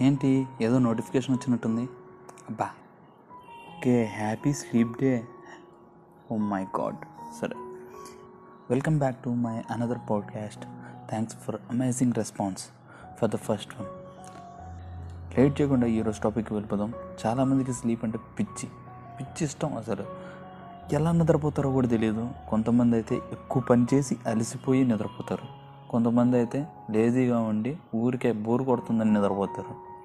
ఏంటి? ఏదో నోటిఫికేషన్ వచ్చినట్టుంది. అబ్బా okay happy sleep day. Oh my God. సరే. Welcome back to my another podcast. Thanks for amazing response for the first one. Late చేయకుండా ఈరోజు టాపిక్కి వెళ్ళిపోదాం. చాలామందికి స్లీప్ అంటే పిచ్చి. పిచ్చి ఇష్టం అసలు. ఎలా నిద్రపోతారో కూడా తెలియదు కొంతమంది అయితే ఎక్కువ పని చేసి అలసిపోయి నిద్రపోతారు. కొంతమంది అయితే లేజీగా ఉండి ఊరికే బోర్ కొడుతుందని నిద్రపోతారు.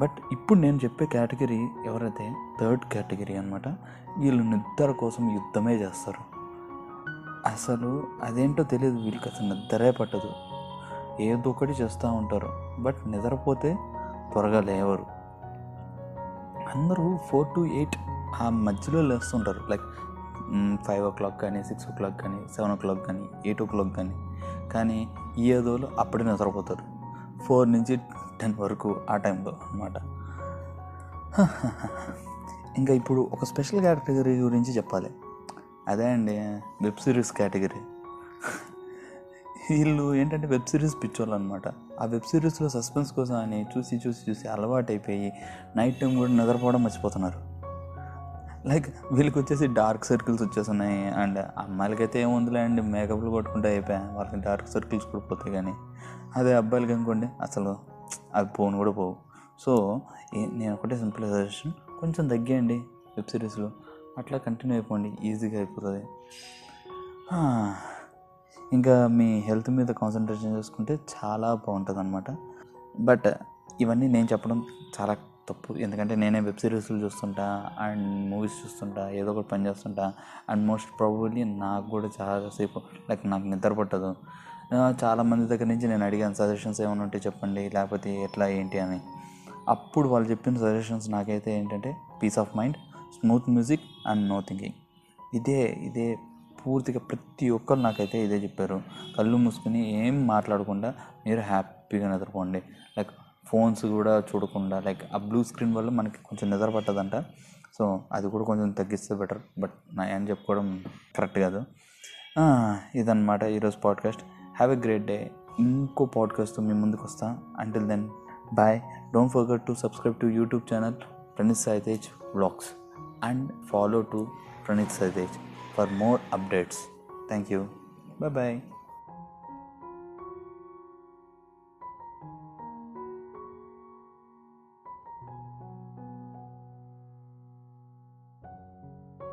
బట్ ఇప్పుడు నేను చెప్పే కేటగిరీ ఎవరైతే థర్డ్ కేటగిరీ అనమాట వీళ్ళు నిద్ర కోసం యుద్ధమే చేస్తారు. అసలు అదేంటో తెలియదు వీళ్ళకి అసలు నిద్రే పట్టదు. ఏదో ఒకటి చేస్తూ ఉంటారు. బట్ నిద్రపోతే త్వరగా లేవరు. అందరూ ఫోర్ టు ఎయిట్ ఆ మధ్యలో లేస్తుంటారు. లైక్ ఫైవ్ ఓ క్లాక్ కానీ సిక్స్ ఓ క్లాక్ కానీ సెవెన్ ఓ క్లాక్ కానీ ఎయిట్ ఓ క్లాక్ కానీ. కానీ ఈ ఏదోలో అప్పుడే నిద్రపోతారు. ఫోర్ నుంచి టెన్ వరకు ఆ టైంలో అనమాట ఇంకా ఇప్పుడు ఒక స్పెషల్ కేటగిరీ గురించి చెప్పాలి. అదే అండి వెబ్ సిరీస్ కేటగిరీ. వీళ్ళు ఏంటంటే వెబ్ సిరీస్ పిచ్చోళ్ళు అనమాట ఆ వెబ్ సిరీస్లో సస్పెన్స్ కోసం అని చూసి చూసి చూసి అలవాటు అయిపోయి నైట్ టైం కూడా నిద్రపోవడం మర్చిపోతున్నారు. లైక్ వీళ్ళకి వచ్చేసి డార్క్ సర్కిల్స్ వచ్చేస్తున్నాయి అండ్ అమ్మాయిలకైతే ఏముందిలే అండి మేకప్లు కొట్టుకుంటే అయిపోయా వాళ్ళకి డార్క్ సర్కిల్స్ కూడా పోతాయి కానీ. అదే అబ్బాయిలకి అనుకోండి అసలు అవి పోను కూడా పోవు. సో నేను ఒకటే సింపుల్ సజెషన్ కొంచెం తగ్గేయండి వెబ్ సిరీస్లో. అట్లా కంటిన్యూ అయిపోండి ఈజీగా అయిపోతుంది. ఇంకా మీ హెల్త్ మీద కాన్సన్ట్రేషన్ చేసుకుంటే చాలా బాగుంటుంది అనమాట బట్ ఇవన్నీ నేను చెప్పడం చాలా తప్పు. ఎందుకంటే నేనే వెబ్ సిరీస్లు చూస్తుంటా అండ్ మూవీస్ చూస్తుంటా ఏదో ఒకటి పని చేస్తుంటా అండ్ మోస్ట్ ప్రాబబ్లీ నాకు కూడా చాలాసేపు లైక్ నాకు నిద్ర పట్టదు. చాలామంది దగ్గర నుంచి నేను అడిగాను సజెషన్స్ ఏమైనా ఉంటే చెప్పండి లేకపోతే ఎట్లా ఏంటి అని. అప్పుడు వాళ్ళు చెప్పిన సజెషన్స్ నాకైతే ఏంటంటే peace of mind smooth music and no thinking ఇదే ఇదే పూర్తిగా ప్రతి ఒక్కరు నాకైతే ఇదే చెప్పారు. కళ్ళు మూసుకుని ఏం మాట్లాడకుండా మీరు హ్యాపీగా నిద్రపోండి. లైక్ ఫోన్స్ కూడా చూడకుండా లైక్ ఆ బ్లూ స్క్రీన్ వల్ల మనకి కొంచెం నిద్ర పట్టదంట. సో అది కూడా కొంచెం తగ్గిస్తే బెటర్ బట్ నా అని చెప్పుకోవడం కరెక్ట్ కాదు. ఇదన్నమాట ఈరోజు podcast have a great day ఇంకో పాడ్కాస్ట్తో మీ ముందుకు వస్తా. Until then bye don't forget to subscribe to YouTube channel Praneeth Saitej vlogs and follow to Praneeth Saitej for more updates thank you bye bye